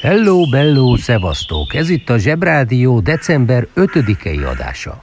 Hello, bello, szevasztok! Ez itt a Zsebrádió december 5-i adása.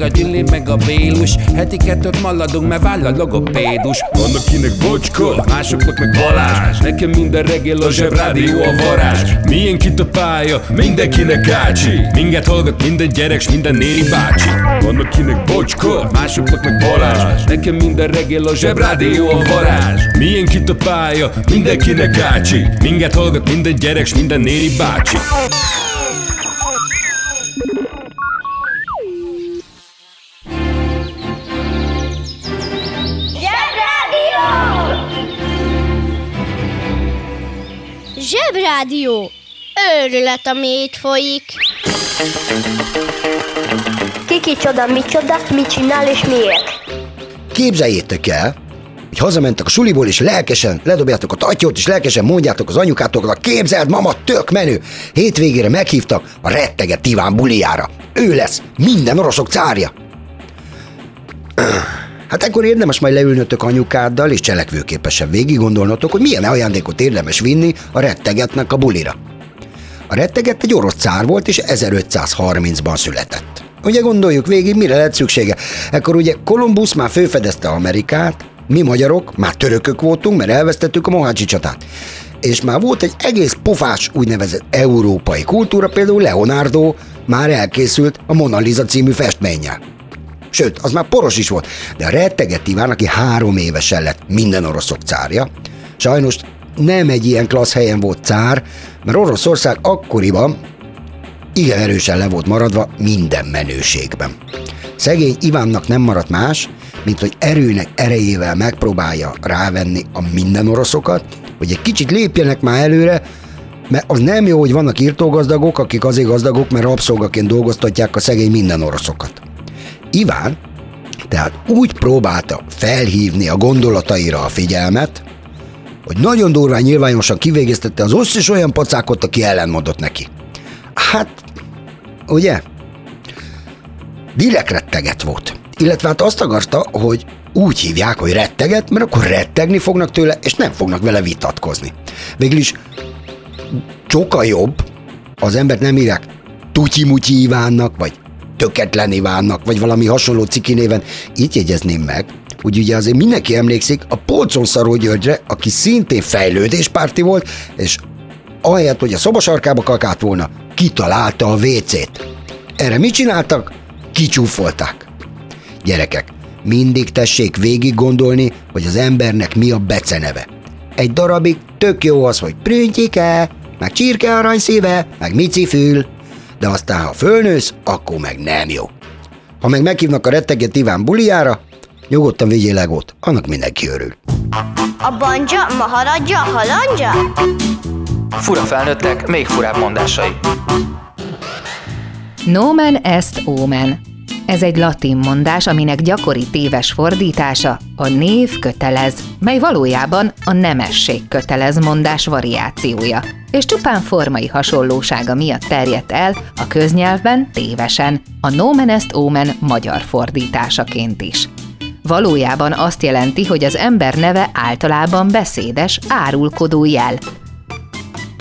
a Gyüli, meg a Bélus. Heti kettőt maladunk, mert váll a logopédus. Van akinek bocska, másoknak meg Balázs. Nekem minden reggel a zsebrádió a varázs. Milyen kit a pálya, mindenkinek ácsi Minket hallgat minden gyerek, s minden néri bácsi. Van akinek bocska, másoknak meg Balázs. Nekem minden reggel a zsebrádió a varázs. Milyen kit a pálya, mindenkinek ácsi Minket hallgat minden gyerek, s minden néri bácsi Zsebrádió! Őrület, ami itt folyik. Kiki csoda, micsoda, mit csinál és miért? Képzeljétek el, hogy hazamentek a suliból, és lelkesen ledobjátok a tatyót, és lelkesen mondjátok az anyukátoknak, képzeld, mama, tök menő! Hétvégére meghívtak a retteget Iván buliára. Ő lesz minden oroszok cárja. Hát ekkor érdemes majd leülnötök anyukáddal, és cselekvőképesen végig gondolnotok, hogy milyen ajándékot érdemes vinni a rettegetnek a bulira. A retteget egy orosz cár volt, és 1530-ban született. Ugye gondoljuk végig, mire lett szüksége? Ekkor ugye Kolumbusz már főfedezte Amerikát, mi magyarok már törökök voltunk, mert elvesztettük a Mohácsi csatát. És már volt egy egész pofás úgynevezett európai kultúra, például Leonardo már elkészült a Mona Lisa című festménnyel. Sőt, az már poros is volt. De a retteget Iván, aki három évesen lett minden oroszok cárja, sajnos nem egy ilyen klassz helyen volt cár, mert Oroszország akkoriban igen erősen le volt maradva minden menőségben. Szegény Ivánnak nem maradt más, mint hogy erőnek erejével megpróbálja rávenni a minden oroszokat, hogy egy kicsit lépjenek már előre, mert az nem jó, hogy vannak írtógazdagok, akik azért gazdagok, mert rabszolgaként dolgoztatják a szegény minden oroszokat. Iván tehát úgy próbálta felhívni a gondolataira a figyelmet, hogy nagyon durván nyilvánosan kivégeztette az összes olyan pacákot, aki ellenmondott neki. Hát, ugye? Direkt retteget volt. Illetve hát azt akarta, hogy úgy hívják, hogy retteget, mert akkor rettegni fognak tőle, és nem fognak vele vitatkozni. Végül is sokkal jobb, az embert nem írják Tutyi-mutyi Ivánnak, vagy Töketlen Ivánnak, vagy valami hasonló ciki néven. Itt jegyezném meg, hogy ugye azért mindenki emlékszik a Polcon Szaró Györgyre, aki szintén fejlődéspárti volt, és ahelyett, hogy a szobasarkába kakált volna, kitalálta a WC-t. Erre mit csináltak? Kicsúfolták. Gyerekek, mindig tessék végig gondolni, hogy az embernek mi a beceneve. Egy darabig tök jó az, hogy prüntyike, meg csirke aranyszíve, meg micifül, de aztán ha fölnősz, akkor meg nem jó. Ha meg meghívnak a retteget Iván buliára, nyugodtan vigyél legót, annak mindenki örül. A banja, maharadja, halandja? Fura felnőttek, még furább mondásai. Nomen est omen. Ez egy latin mondás, aminek gyakori téves fordítása a név kötelez, mely valójában a nemesség kötelez mondás variációja, és csupán formai hasonlósága miatt terjedt el a köznyelvben tévesen, a nomen est omen magyar fordításaként is. Valójában azt jelenti, hogy az ember neve általában beszédes, árulkodó jel,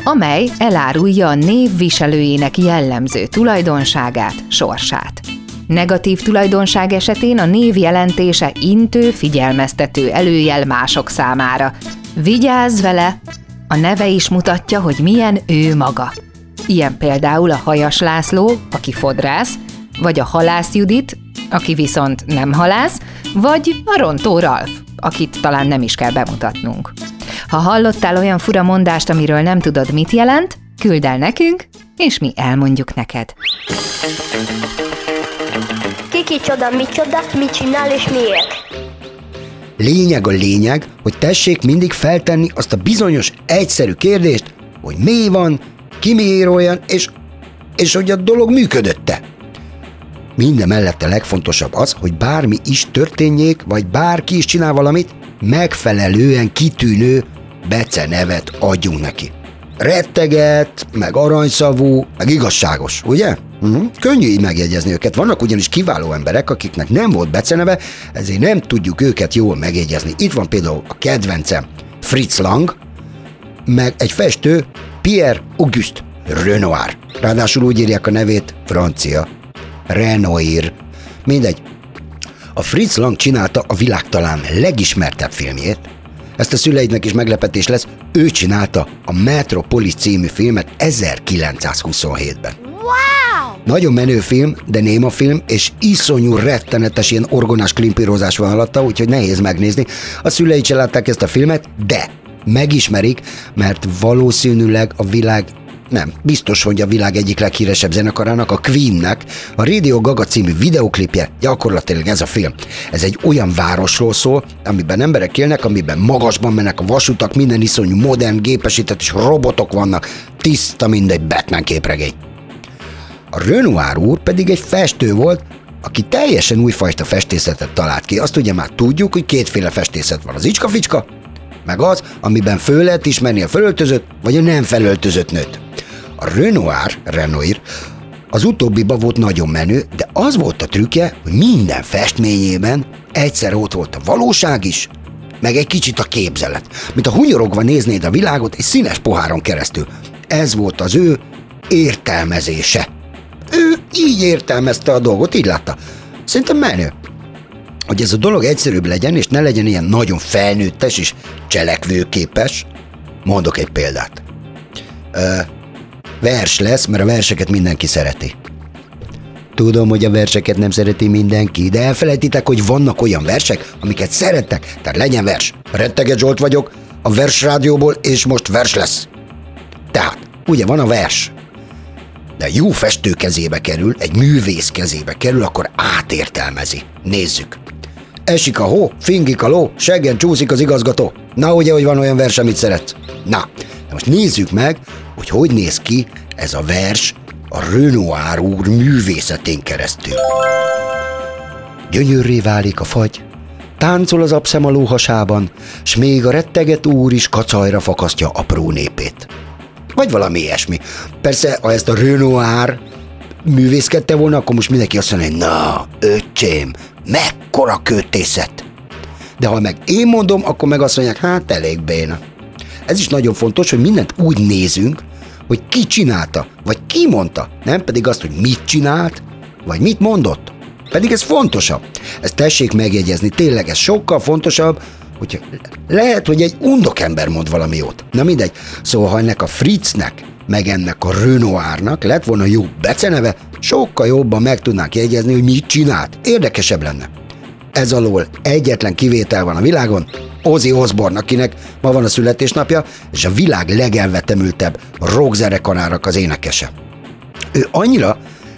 amely elárulja a név viselőjének jellemző tulajdonságát, sorsát. Negatív tulajdonság esetén a név jelentése intő, figyelmeztető előjel mások számára. Vigyázz vele! A neve is mutatja, hogy milyen ő maga. Ilyen például a Hajas László, aki fodrász, vagy a Halász Judit, aki viszont nem halász, vagy a Rontó Ralf, akit talán nem is kell bemutatnunk. Ha hallottál olyan fura mondást, amiről nem tudod, mit jelent, küld el nekünk, és mi elmondjuk neked. Kiki csoda, micsoda, mit csinál és miért? Lényeg a lényeg, hogy tessék mindig feltenni azt a bizonyos, egyszerű kérdést, hogy mi van, ki miért olyan, és, és hogy a dolog működötte. Minden mellett a legfontosabb az, hogy bármi is történjék, vagy bárki is csinál valamit, megfelelően kitűnő becenevet adjunk neki. Retteget, meg aranyszavú, meg igazságos, ugye? Uh-huh. Könnyű így megjegyezni őket. Vannak ugyanis kiváló emberek, akiknek nem volt beceneve, ezért nem tudjuk őket jól megjegyezni. Itt van például a kedvencem Fritz Lang, meg egy festő Pierre Auguste Renoir. Ráadásul úgy írják a nevét francia. Renoir. Mindegy. A Fritz Lang csinálta a világ talán legismertebb filmjét, ezt a szüleidnek is meglepetés lesz, ő csinálta a Metropolis című filmet 1927-ben. Nagyon menő film, de néma film, és iszonyú rettenetes ilyen orgonás klimpírozás van alatta, úgyhogy nehéz megnézni. A szülei se látták ezt a filmet, de megismerik, mert valószínűleg a világ nem, biztos, hogy a világ egyik leghíresebb zenekarának, a Queennek a Radio Gaga című videoklipje gyakorlatilag ez a film. Ez egy olyan városról szól, amiben emberek élnek, amiben magasban mennek a vasutak, minden iszonyú modern, gépesített és robotok vannak, tiszta mindegy Batman képregény. A Renoir úr pedig egy festő volt, aki teljesen újfajta festészetet talált ki. Azt ugye már tudjuk, hogy kétféle festészet van, az icska-ficska, meg az, amiben föl lehet ismerni a felöltözött vagy a nem felöltözött nőt. A Renoir, Renoir, az utóbbiba volt nagyon menő, de az volt a trükkje, hogy minden festményében egyszer ott volt a valóság is, meg egy kicsit a képzelet. Mint a hunyorogva néznéd a világot egy színes poháron keresztül. Ez volt az ő értelmezése. Ő így értelmezte a dolgot, így látta. Szerintem menő. Hogy ez a dolog egyszerűbb legyen, és ne legyen ilyen nagyon felnőttes és cselekvőképes, mondok egy példát. Ö, vers lesz, mert a verseket mindenki szereti. Tudom, hogy a verseket nem szereti mindenki, de elfelejtitek, hogy vannak olyan versek, amiket szerettek, tehát legyen vers. Retteget Zsolt vagyok, a vers rádióból, és most vers lesz. Tehát, ugye van a vers, de jó festő kezébe kerül, egy művész kezébe kerül, akkor átértelmezi. Nézzük. Esik a hó, fingik a ló, seggen csúszik az igazgató. Na ugye, hogy van olyan vers, amit szeretsz? Na, de most nézzük meg, hogy hogy néz ki ez a vers a Renoir úr művészetén keresztül. Gyönyörré válik a fagy, táncol az abszem a lóhasában, s még a retteget úr is kacajra fakasztja apró népét. Vagy valami ilyesmi. Persze, ha ezt a Renoir művészkedte volna, akkor most mindenki azt mondja, na, öcsém, mekkora kötészet. De ha meg én mondom, akkor meg azt mondják, hát elég béna. Ez is nagyon fontos, hogy mindent úgy nézünk, hogy ki csinálta, vagy ki mondta, nem pedig azt, hogy mit csinált, vagy mit mondott. Pedig ez fontosabb. Ezt tessék megjegyezni, tényleg ez sokkal fontosabb, hogy lehet, hogy egy undok ember mond valami jót. Na mindegy. Szóval, ha ennek a Fritznek, meg ennek a Renoirnak lett volna jó beceneve, sokkal jobban meg tudnánk jegyezni, hogy mit csinált. Érdekesebb lenne. Ez alól egyetlen kivétel van a világon, Ozzy Osbourne, akinek ma van a születésnapja, és a világ legelvetemültebb rockzenekarának az énekese. Ő annyira,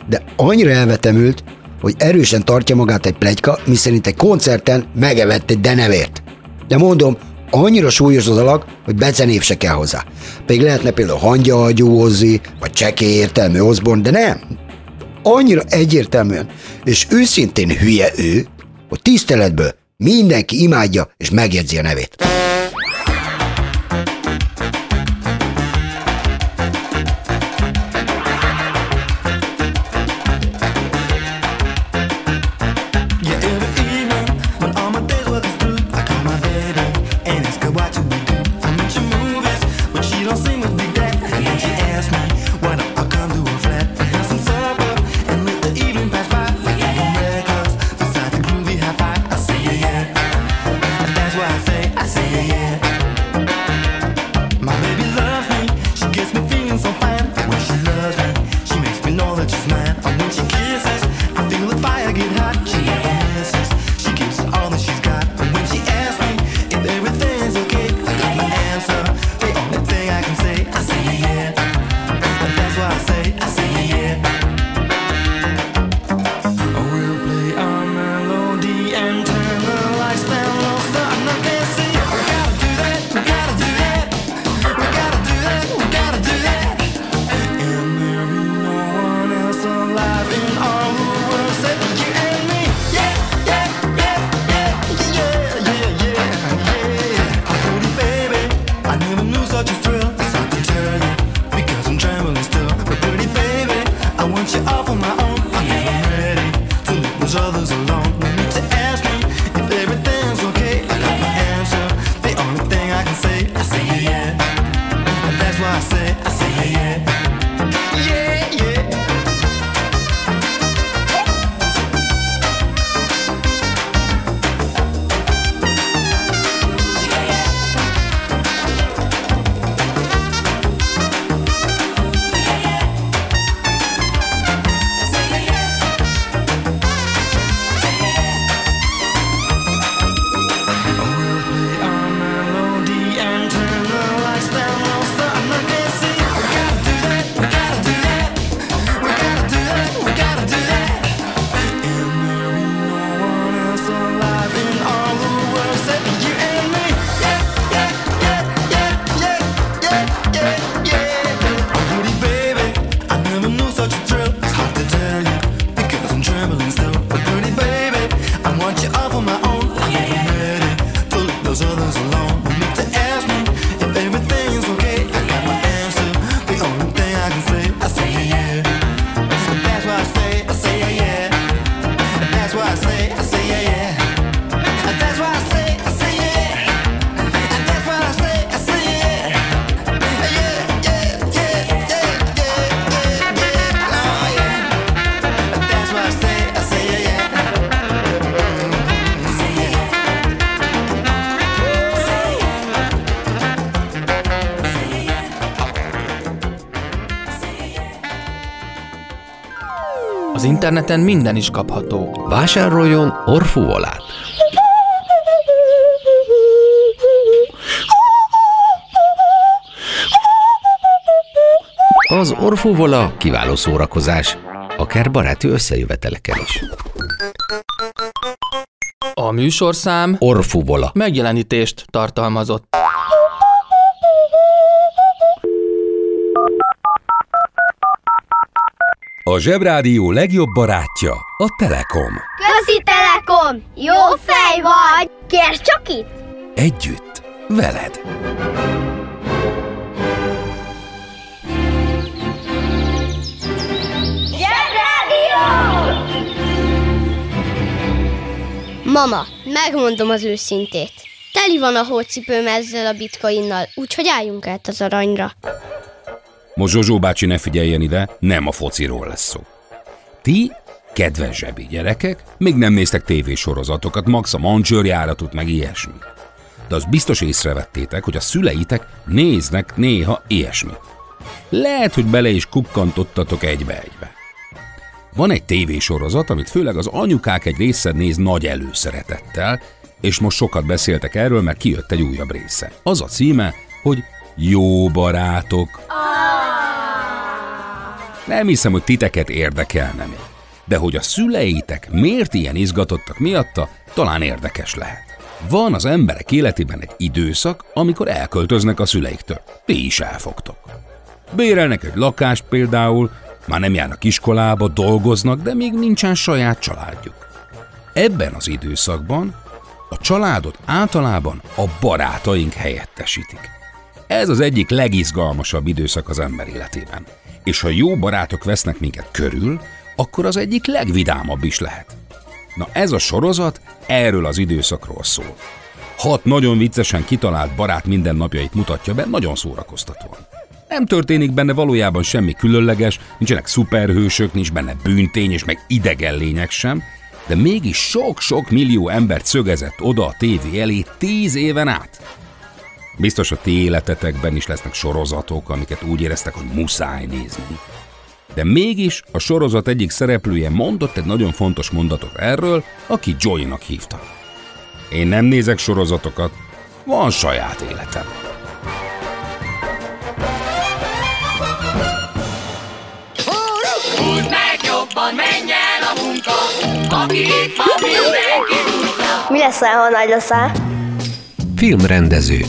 de annyira elvetemült, hogy erősen tartja magát egy plegyka, miszerint egy koncerten megevett egy denevért. De mondom, annyira súlyos az alak, hogy becenév se kell hozzá. Pedig lehetne például hangyahagyú Ozzy, vagy csekély értelmű Osborn, de nem. Annyira egyértelműen, és őszintén hülye ő, hogy tiszteletből mindenki imádja és megjegyzi a nevét. interneten minden is kapható. Vásároljon Orfu! Az orfúvola kiváló szórakozás, akár baráti összejöveteleken is. A műsorszám orfúvola megjelenítést tartalmazott. A Zsebrádió legjobb barátja a Telekom. Közi Telekom! Jó fej vagy! Kérd csak itt! Együtt, veled! Zsebrádió! Mama, megmondom az őszintét. Teli van a hócipőm ezzel a bitcoinnal, úgyhogy álljunk át az aranyra. Most Zsozsó bácsi ne figyeljen ide, nem a fociról lesz szó. Ti, kedves zsebi gyerekek, még nem néztek tévésorozatokat, max a mancsőrjáratot, meg ilyesmi. De az biztos észrevettétek, hogy a szüleitek néznek néha ilyesmit. Lehet, hogy bele is kukkantottatok egybe-egybe. Van egy tévésorozat, amit főleg az anyukák egy része néz nagy előszeretettel, és most sokat beszéltek erről, mert kijött egy újabb része. Az a címe, hogy jó barátok. Nem hiszem, hogy titeket érdekelne még. De hogy a szüleitek miért ilyen izgatottak miatta, talán érdekes lehet. Van az emberek életében egy időszak, amikor elköltöznek a szüleiktől. Ti is elfogtok. Bérelnek egy lakást például, már nem járnak iskolába, dolgoznak, de még nincsen saját családjuk. Ebben az időszakban a családot általában a barátaink helyettesítik. Ez az egyik legizgalmasabb időszak az ember életében. És ha jó barátok vesznek minket körül, akkor az egyik legvidámabb is lehet. Na ez a sorozat erről az időszakról szól. Hat nagyon viccesen kitalált barát mindennapjait mutatja be, nagyon szórakoztatóan. Nem történik benne valójában semmi különleges, nincsenek szuperhősök, nincs benne bűntény és meg idegen lények sem, de mégis sok-sok millió embert szögezett oda a tévé elé tíz éven át. Biztos a ti életetekben is lesznek sorozatok, amiket úgy éreztek, hogy muszáj nézni. De mégis a sorozat egyik szereplője mondott egy nagyon fontos mondatot erről, aki Joy-nak hívta. Én nem nézek sorozatokat, van saját életem. Húzd meg jobban, a munka, aki itt van, mindenki húzza. Mi leszel, ha nagy leszel? Filmrendező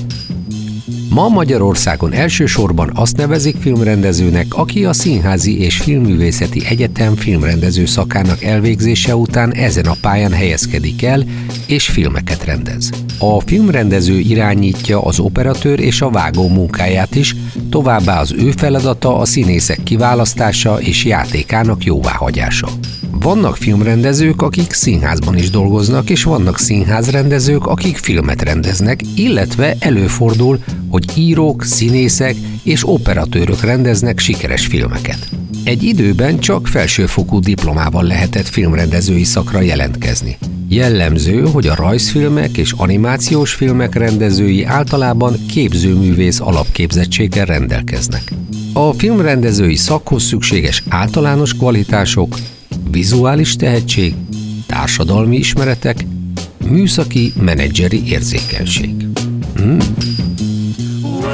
Ma Magyarországon elsősorban azt nevezik filmrendezőnek, aki a Színházi és Filmművészeti Egyetem filmrendező szakának elvégzése után ezen a pályán helyezkedik el, és filmeket rendez. A filmrendező irányítja az operatőr és a vágó munkáját is, továbbá az ő feladata a színészek kiválasztása és játékának jóváhagyása. Vannak filmrendezők, akik színházban is dolgoznak, és vannak színházrendezők, akik filmet rendeznek, illetve előfordul, hogy írók, színészek és operatőrök rendeznek sikeres filmeket. Egy időben csak felsőfokú diplomával lehetett filmrendezői szakra jelentkezni. Jellemző, hogy a rajzfilmek és animációs filmek rendezői általában képzőművész alapképzettséggel rendelkeznek. A filmrendezői szakhoz szükséges általános kvalitások, vizuális tehetség, társadalmi ismeretek, műszaki menedzseri érzékenység.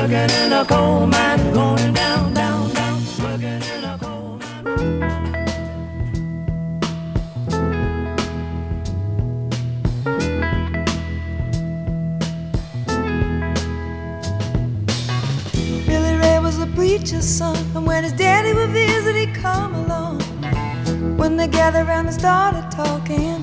Working in a coal mine, going down, down, down. Working in a coal mine. Billy Ray was a preacher's son, and when his daddy would visit, he'd come along. When they gathered around and started talking,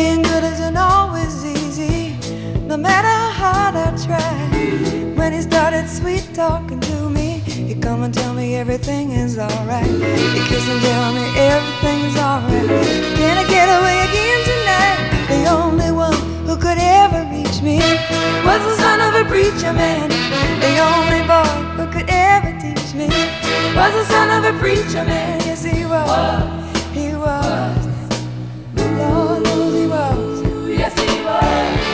Being good isn't always easy, no matter how hard I try. When he started sweet talking to me, he'd come and tell me everything is alright. He'd kiss and tell me everything is alright. Can I get away again tonight? The only one who could ever reach me was the son of a preacher man. The only boy who could ever teach me was the son of a preacher man. Yes, he. He was. she was.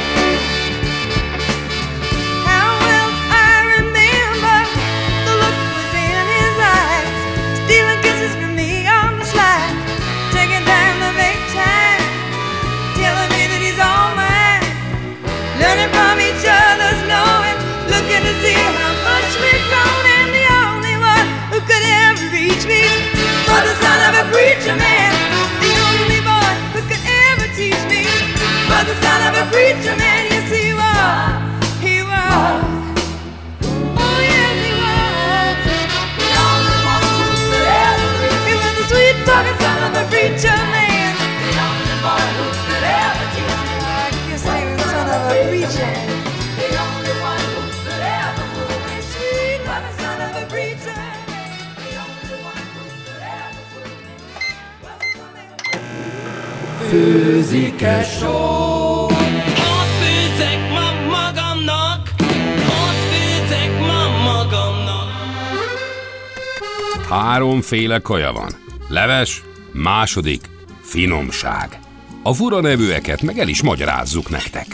Háromféle kaja van. Leves, második, finomság. A fura nevűeket meg el is magyarázzuk nektek.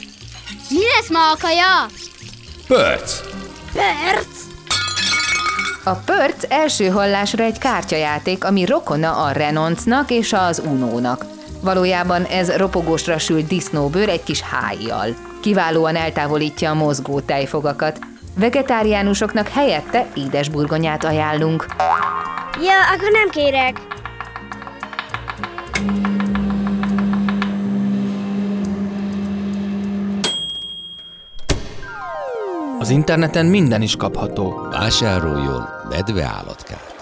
Mi lesz ma a kaja? Pörc, Perc? A pörc első hallásra egy kártyajáték, ami rokona a renoncnak és az unónak. Valójában ez ropogósra sült disznóbőr egy kis hájjal. Kiválóan eltávolítja a mozgó tejfogakat. Vegetáriánusoknak helyette édesburgonyát ajánlunk. Ja, akkor nem kérek. Az interneten minden is kapható. Vásároljon medve állatkát.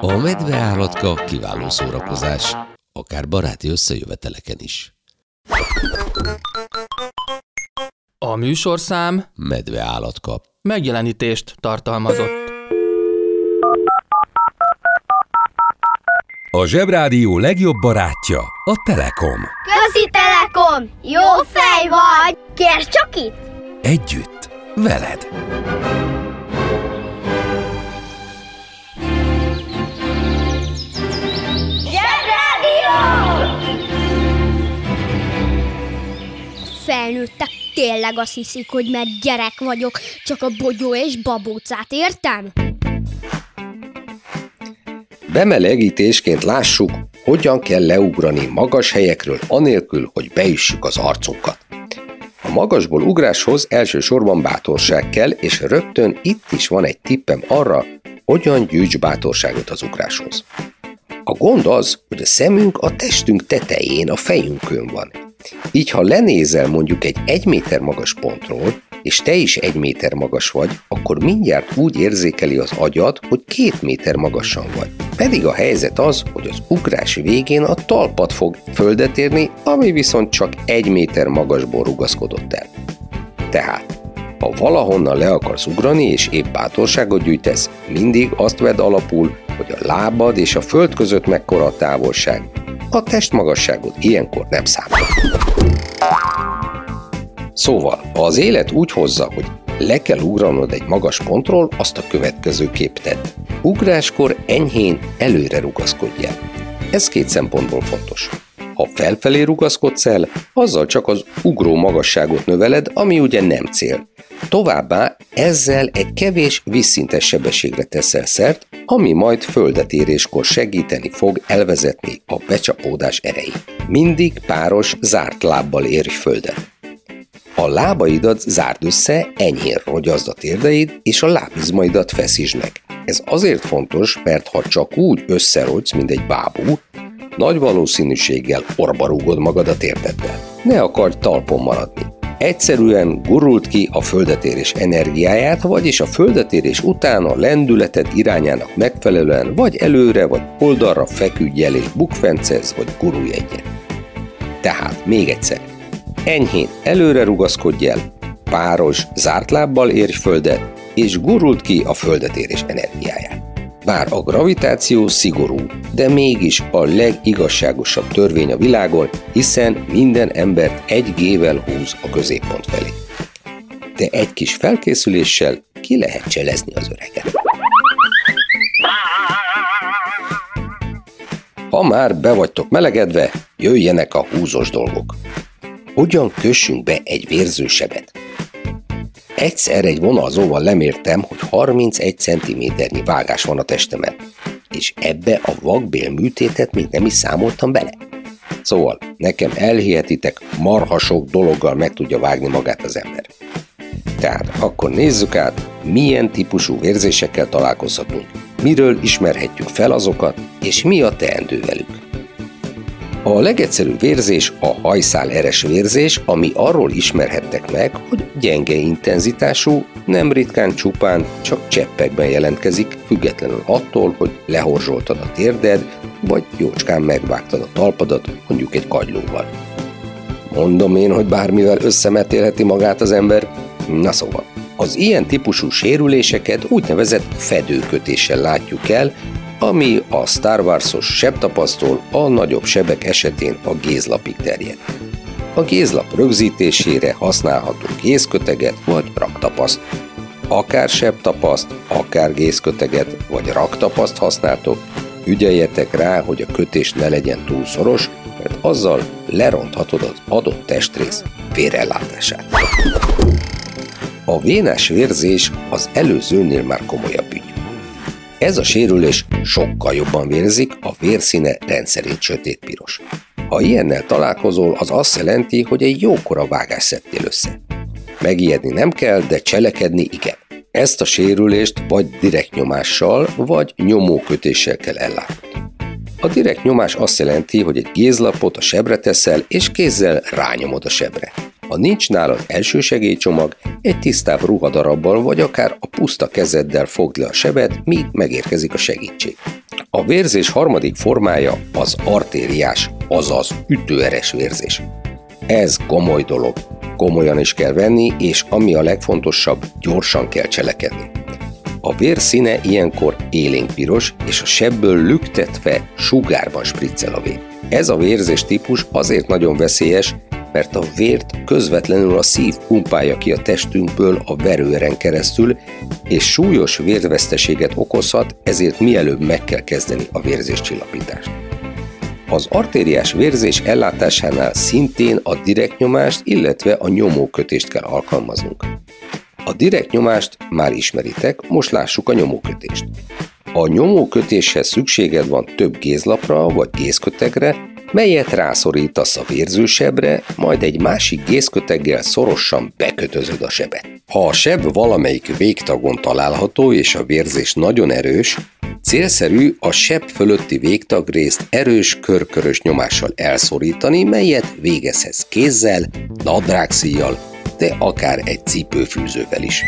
A medve állatka kiváló szórakozás, akár baráti összejöveteleken is. A műsorszám Medve állatka. megjelenítést tartalmazott. A Zsebrádió legjobb barátja a Telekom. Közi Telekom! Jó fej vagy! Kérd csak itt! Együtt, veled. Felnőttek tényleg azt hiszik, hogy mert gyerek vagyok, csak a bogyó és babócát értem? Bemelegítésként lássuk, hogyan kell leugrani magas helyekről, anélkül, hogy beüssük az arcunkat. A magasból ugráshoz elsősorban bátorság kell, és rögtön itt is van egy tippem arra, hogyan gyűjts bátorságot az ugráshoz. A gond az, hogy a szemünk a testünk tetején, a fejünkön van. Így, ha lenézel mondjuk egy egy méter magas pontról, és te is egy méter magas vagy, akkor mindjárt úgy érzékeli az agyad, hogy két méter magasan vagy. Pedig a helyzet az, hogy az ugrás végén a talpad fog földet érni, ami viszont csak egy méter magasból rugaszkodott el. Tehát, ha valahonnan le akarsz ugrani és épp bátorságot gyűjtesz, mindig azt vedd alapul, hogy a lábad és a föld között mekkora a távolság. A testmagasságod ilyenkor nem számít. Szóval, ha az élet úgy hozza, hogy le kell ugranod egy magas pontról, azt a következő kép tedd. Ugráskor enyhén előre rugaszkodj el. Ez két szempontból fontos. Ha felfelé rugaszkodsz el, azzal csak az ugró magasságot növeled, ami ugye nem cél. Továbbá ezzel egy kevés vízszintes sebességre teszel szert, ami majd földet éréskor segíteni fog elvezetni a becsapódás erejét. Mindig páros, zárt lábbal érj földet. A lábaidat zárd össze, enyhén rogyazd a térdeid, és a lábizmaidat feszítsd meg. Ez azért fontos, mert ha csak úgy összerogysz, mint egy bábú, nagy valószínűséggel orba rúgod magad a térdeddel. Ne akarj talpon maradni. Egyszerűen gurult ki a földetérés energiáját, vagyis a földetérés után a lendületed irányának megfelelően vagy előre, vagy oldalra feküdj el és bukfencez, vagy gurulj egyet. Tehát még egyszer, enyhén előre rugaszkodj el, páros, zárt lábbal érj földet, és gurult ki a földetérés energiáját. Bár a gravitáció szigorú, de mégis a legigazságosabb törvény a világon, hiszen minden embert egy gével húz a középpont felé. De egy kis felkészüléssel ki lehet cselezni az öreget. Ha már be vagytok melegedve, jöjjenek a húzós dolgok. Hogyan kössünk be egy vérzősebet? Egyszer egy vonalzóval lemértem, hogy 31 cm-nyi vágás van a testemen, és ebbe a vakbél műtétet még nem is számoltam bele. Szóval nekem elhihetitek, marha sok dologgal meg tudja vágni magát az ember. Tehát akkor nézzük át, milyen típusú vérzésekkel találkozhatunk, miről ismerhetjük fel azokat, és mi a teendő velük. A legegyszerűbb vérzés a hajszál eres vérzés, ami arról ismerhettek meg, hogy gyenge intenzitású, nem ritkán csupán csak cseppekben jelentkezik, függetlenül attól, hogy lehorzsoltad a térded, vagy jócskán megvágtad a talpadat, mondjuk egy kagylóval. Mondom én, hogy bármivel összemetélheti magát az ember? Na szóval, az ilyen típusú sérüléseket úgynevezett fedőkötéssel látjuk el, ami a Star Wars-os sebtapasztól a nagyobb sebek esetén a gézlapig terjed. A gézlap rögzítésére használható gézköteget vagy raktapaszt. Akár sebtapaszt, akár gézköteget vagy raktapaszt használtok, ügyeljetek rá, hogy a kötés ne legyen túl szoros, mert azzal leronthatod az adott testrész vérellátását. A vénás vérzés az előzőnél már komolyabb ügy. Ez a sérülés sokkal jobban vérzik, a vérszíne rendszerint sötétpiros. Ha ilyennel találkozol, az azt jelenti, hogy egy jókora vágás szedtél össze. Megijedni nem kell, de cselekedni igen. Ezt a sérülést vagy direkt nyomással, vagy nyomókötéssel kell ellátnod. A direkt nyomás azt jelenti, hogy egy gézlapot a sebre teszel, és kézzel rányomod a sebre. Ha nincs nálad elsősegélycsomag, egy tisztább ruhadarabbal vagy akár a puszta kezeddel fogd le a sebet, míg megérkezik a segítség. A vérzés harmadik formája az artériás, azaz ütőeres vérzés. Ez komoly dolog. Komolyan is kell venni, és ami a legfontosabb, gyorsan kell cselekedni. A vér színe ilyenkor élénkpiros, és a sebből lüktetve sugárban spriccel a vér. Ez a vérzés típus azért nagyon veszélyes, mert a vért közvetlenül a szív pumpálja ki a testünkből a verőeren keresztül, és súlyos vérveszteséget okozhat, ezért mielőbb meg kell kezdeni a vérzéscsillapítást. Az artériás vérzés ellátásánál szintén a direkt nyomást, illetve a nyomókötést kell alkalmaznunk. A direkt nyomást már ismeritek, most lássuk a nyomókötést. A nyomókötéshez szükséged van több gézlapra vagy gézkötegre, melyet rászorítasz a vérzősebre, majd egy másik gézköteggel szorosan bekötözöd a sebet. Ha a seb valamelyik végtagon található és a vérzés nagyon erős, célszerű a seb fölötti végtagrészt erős körkörös nyomással elszorítani, melyet végezhetsz kézzel, nadrágszíjjal, de akár egy cipőfűzővel is.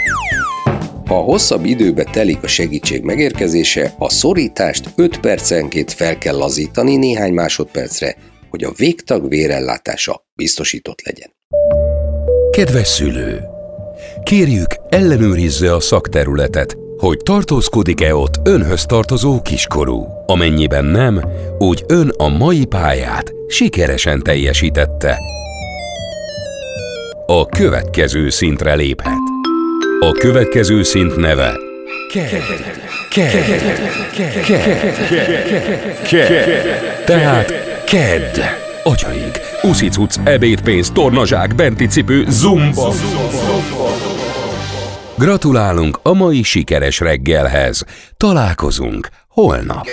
Ha hosszabb időbe telik a segítség megérkezése, a szorítást 5 percenként fel kell lazítani néhány másodpercre, hogy a végtag vérellátása biztosított legyen. Kedves szülő! Kérjük, ellenőrizze a szakterületet, hogy tartózkodik-e ott önhöz tartozó kiskorú. Amennyiben nem, úgy ön a mai pályát sikeresen teljesítette. A következő szintre léphet. A következő szint neve KED. KED. KED. Tehát KED. Atyaig, uszicuc, ebédpénz, tornazsák, benti cipő, zumba. Gratulálunk a mai sikeres reggelhez. Találkozunk holnap.